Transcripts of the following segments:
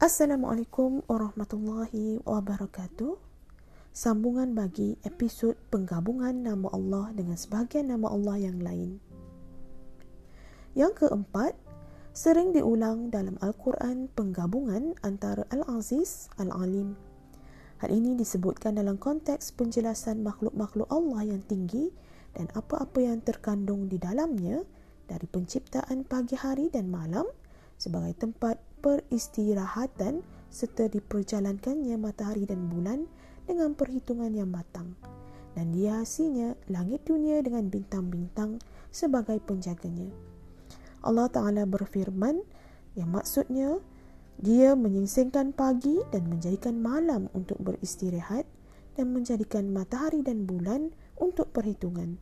Assalamualaikum warahmatullahi wabarakatuh. Sambungan bagi episod penggabungan nama Allah dengan sebahagian nama Allah yang lain. Yang keempat, sering diulang dalam Al-Quran penggabungan antara Al-Aziz, Al-Alim. Hal ini disebutkan dalam konteks penjelasan makhluk-makhluk Allah yang tinggi dan apa-apa yang terkandung di dalamnya dari penciptaan pagi hari dan malam sebagai tempat peristirahatan serta diperjalankannya matahari dan bulan dengan perhitungan yang matang dan dihiasinya langit dunia dengan bintang-bintang sebagai penjaganya. Allah Ta'ala berfirman yang maksudnya dia menyingsingkan pagi dan menjadikan malam untuk beristirahat dan menjadikan matahari dan bulan untuk perhitungan.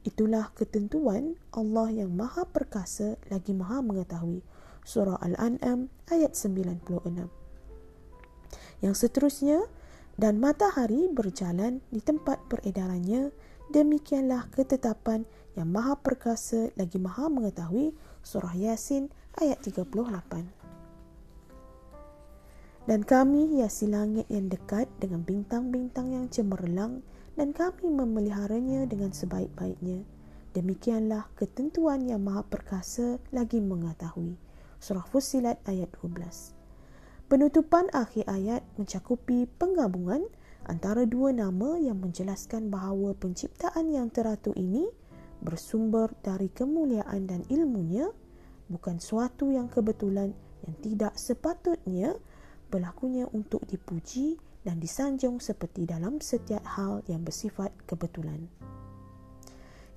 Itulah ketentuan Allah yang maha perkasa lagi maha mengetahui surah Al-An'am ayat 96. Yang seterusnya, dan matahari berjalan di tempat peredarannya, demikianlah ketetapan yang maha perkasa lagi maha mengetahui surah Yasin ayat 38. Dan kami hiasi langit yang dekat dengan bintang-bintang yang cemerlang dan kami memeliharanya dengan sebaik-baiknya. Demikianlah ketentuan yang maha perkasa lagi mengetahui. Surah Fusilat ayat 12. Penutupan akhir ayat mencakupi penggabungan antara dua nama yang menjelaskan bahawa penciptaan yang teratur ini bersumber dari kemuliaan dan ilmunya bukan suatu yang kebetulan yang tidak sepatutnya berlakunya untuk dipuji dan disanjung seperti dalam setiap hal yang bersifat kebetulan.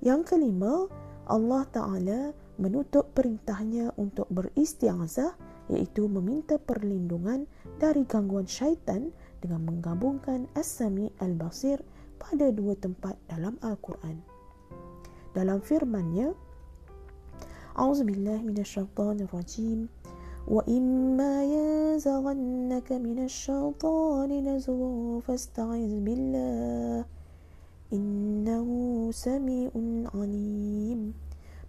Yang kelima, Allah Ta'ala menutup perintahnya untuk beristiazah iaitu meminta perlindungan dari gangguan syaitan dengan menggabungkan As-Sami Al-Basir pada dua tempat dalam Al-Quran. Dalam firman-Nya, A'udzubillah minasyaitonirrajim. Wa imma yazghannaka minasyaitonir nazghun fasta'iz billah. Innahu sami'un 'alim.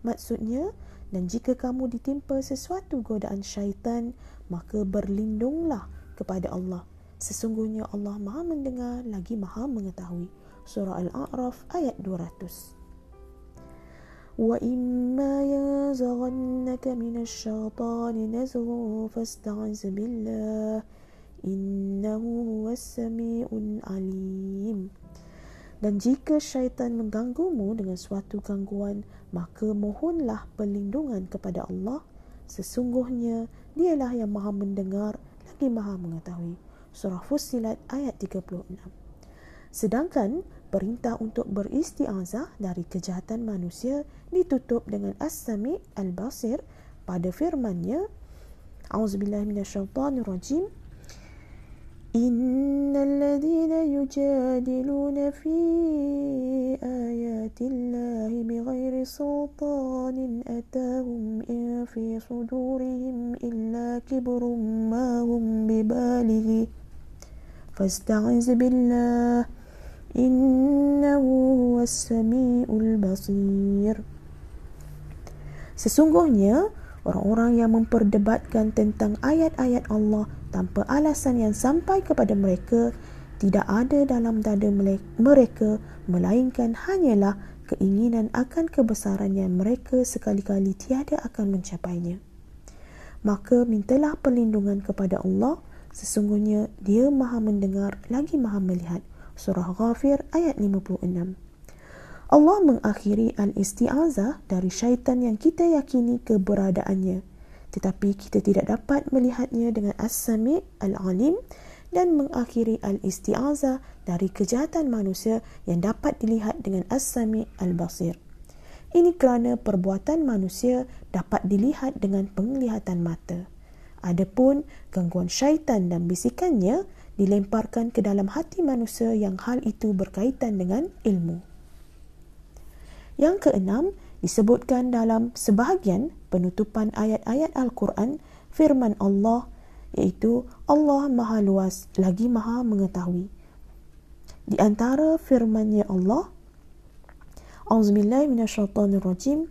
Maksudnya, dan jika kamu ditimpa sesuatu godaan syaitan, maka berlindunglah kepada Allah. Sesungguhnya Allah Maha mendengar lagi Maha mengetahui. Surah Al-A'raf ayat 200. Wa imma yazghannaka minasy syaitani nazghun fasta'iz billah innahu huwas samiul alim. Dan jika syaitan mengganggumu dengan suatu gangguan, maka mohonlah perlindungan kepada Allah. Sesungguhnya dialah yang maha mendengar lagi maha mengetahui. Surah Fussilat ayat 36. Sedangkan perintah untuk beristiazah dari kejahatan manusia ditutup dengan As-Sami' Al-Basir pada firman-Nya A'udzubillahiminasyaitanirrajim إن الذين يجادلون في آيات الله بغير سلطان أتاهم إن في صدورهم إلا كبر ما هم ببالغ فاستعذ بالله إنه هو السميع البصير. Sesungguhnya orang-orang yang memperdebatkan tentang ayat-ayat Allah tanpa alasan yang sampai kepada mereka tidak ada dalam dada mereka melainkan hanyalah keinginan akan kebesaran yang mereka sekali-kali tiada akan mencapainya. Maka mintalah perlindungan kepada Allah sesungguhnya dia maha mendengar lagi maha melihat. Surah Ghafir ayat 56 Allah mengakhiri al-isti'azah dari syaitan yang kita yakini keberadaannya tetapi kita tidak dapat melihatnya dengan as-sami' al-alim dan mengakhiri al-isti'azah dari kejahatan manusia yang dapat dilihat dengan as-sami' al-basir. Ini kerana perbuatan manusia dapat dilihat dengan penglihatan mata. Adapun gangguan syaitan dan bisikannya dilemparkan ke dalam hati manusia yang hal itu berkaitan dengan ilmu. Yang keenam, disebutkan dalam sebahagian penutupan ayat-ayat Al-Quran firman Allah iaitu Allah Maha Luas lagi Maha Mengetahui. Di antara firman-Nya Allah Auzubillahi minasyaitonirrajim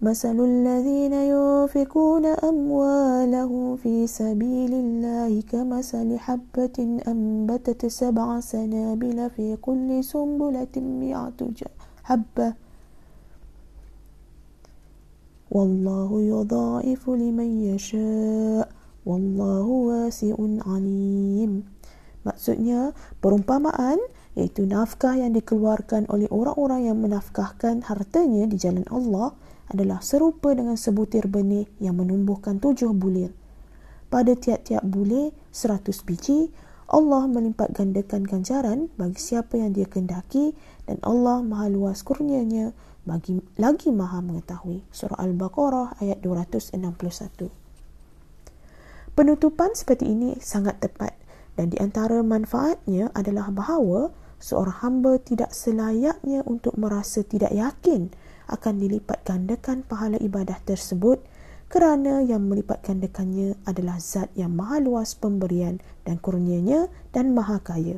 مثل الذين ينفقون أموالهم في سبيل الله كمثل حبة أنبتت سبع سنابل في كل سنبلة مئة حبة والله يضاعف لمن يشاء والله واسع عليم Maksudnya, perumpamaan iaitu nafkah yang dikeluarkan oleh orang-orang yang menafkahkan hartanya di jalan Allah adalah serupa dengan sebutir benih yang menumbuhkan tujuh bulir. Pada tiap-tiap bulir, seratus biji, Allah melipat gandakan ganjaran bagi siapa yang dia kendaki dan Allah maha luas kurnianya bagi lagi maha mengetahui. Surah Al-Baqarah ayat 261. Penutupan seperti ini sangat tepat dan di antara manfaatnya adalah bahawa seorang hamba tidak selayaknya untuk merasa tidak yakin akan dilipat gandakan pahala ibadah tersebut kerana yang melipat gandakannya adalah zat yang maha luas pemberian dan kurnianya dan maha kaya.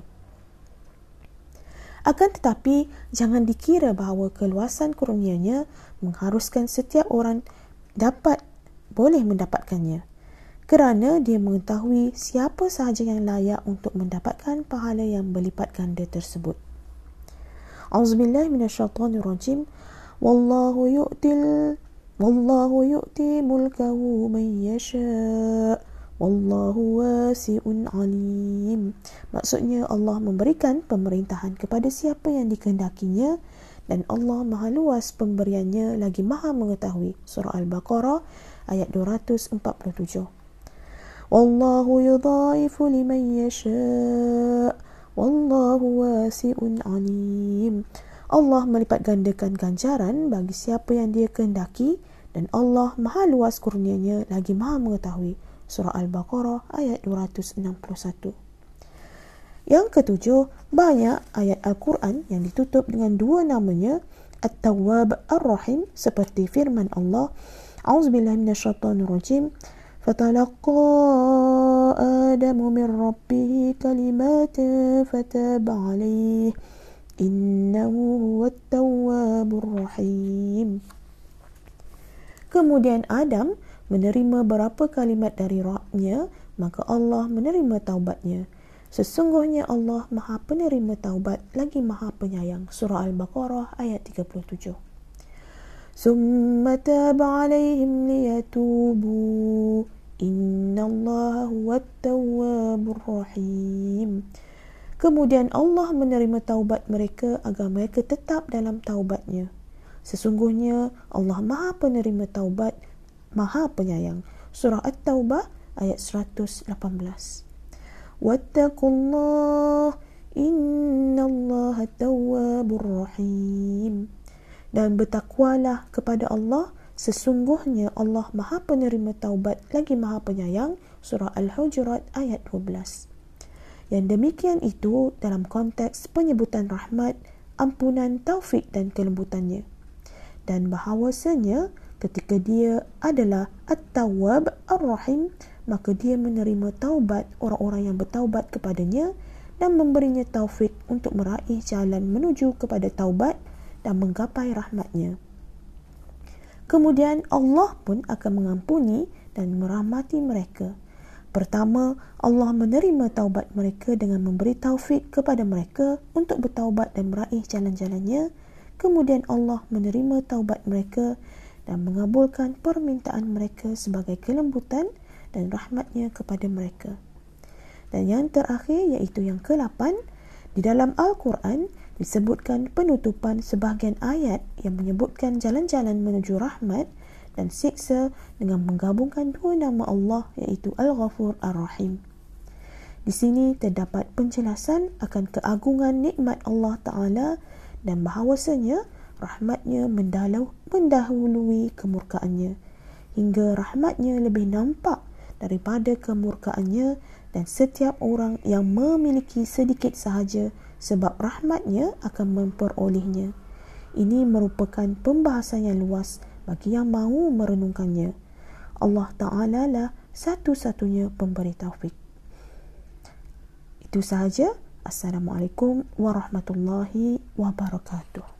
Akan tetapi, jangan dikira bahawa keluasan kurnianya mengharuskan setiap orang dapat boleh mendapatkannya kerana dia mengetahui siapa sahaja yang layak untuk mendapatkan pahala yang berlipat ganda tersebut. Auzubillahi minasyaitonirrajim. Wallahu yu'til Wallahu yu'ti mulkahu man yasha' Wallahu wasi'un alim. Maksudnya Allah memberikan pemerintahan kepada siapa yang dikehendakinya dan Allah maha luas pemberiannya lagi maha mengetahui. Surah Al-Baqarah ayat 247 Wallahu yudhaifu liman yasha' Wallahu wasi'un alim. Allah melipat gandakan ganjaran bagi siapa yang dia kehendaki dan Allah maha luas kurnianya lagi maha mengetahui. Surah Al-Baqarah ayat 261. Yang ketujuh, banyak ayat Al-Quran yang ditutup dengan dua namanya At-Tawwab Ar-Rahim seperti firman Allah A'udzubillahiminasyaitanirrajim فتلقى آدم من ربه كلمات فتاب عليه innahu huwat tawwabur rahim kemudian Adam menerima beberapa kalimat dari Rabbnya maka Allah menerima taubatnya sesungguhnya Allah Maha penerima taubat lagi Maha penyayang surah al-baqarah ayat 37 ثم تاب عليهم ليتوبوا إن الله هو التواب الرحيم Kemudian Allah menerima taubat mereka agar mereka tetap dalam taubatnya. Sesungguhnya Allah Maha penerima taubat, Maha penyayang. Surah At-Taubah ayat 118. Wattaqullah innallaha tawwabur rahim. Dan bertakwalah kepada Allah Sesungguhnya Allah Maha penerima taubat lagi Maha penyayang Surah Al-Hujurat ayat 12 yang demikian itu dalam konteks penyebutan rahmat, ampunan, taufik dan kelembutannya. Dan bahawasanya ketika dia adalah At-Tawwab Ar-Rahim, maka dia menerima taubat orang-orang yang bertaubat kepadanya dan memberinya taufik untuk meraih jalan menuju kepada taubat dan menggapai rahmatnya. Kemudian Allah pun akan mengampuni dan merahmati mereka. Pertama, Allah menerima taubat mereka dengan memberi taufik kepada mereka untuk bertaubat dan meraih jalan-jalannya. Kemudian Allah menerima taubat mereka dan mengabulkan permintaan mereka sebagai kelembutan dan rahmatnya kepada mereka. Dan yang terakhir iaitu yang ke-8, di dalam Al-Quran disebutkan penutupan sebahagian ayat yang menyebutkan jalan-jalan menuju rahmat dan siksa dengan menggabungkan dua nama Allah iaitu Al-Ghafur Ar-Rahim. Di sini terdapat penjelasan akan keagungan nikmat Allah Ta'ala dan bahawasanya rahmatnya mendalau, mendahului kemurkaannya hingga rahmatnya lebih nampak daripada kemurkaannya dan setiap orang yang memiliki sedikit sahaja sebab rahmatnya akan memperolehnya. Ini merupakan pembahasan yang luas bagi yang mahu merenungkannya. Allah Ta'ala lah satu-satunya pemberi taufik. Itu sahaja. Assalamualaikum warahmatullahi wabarakatuh.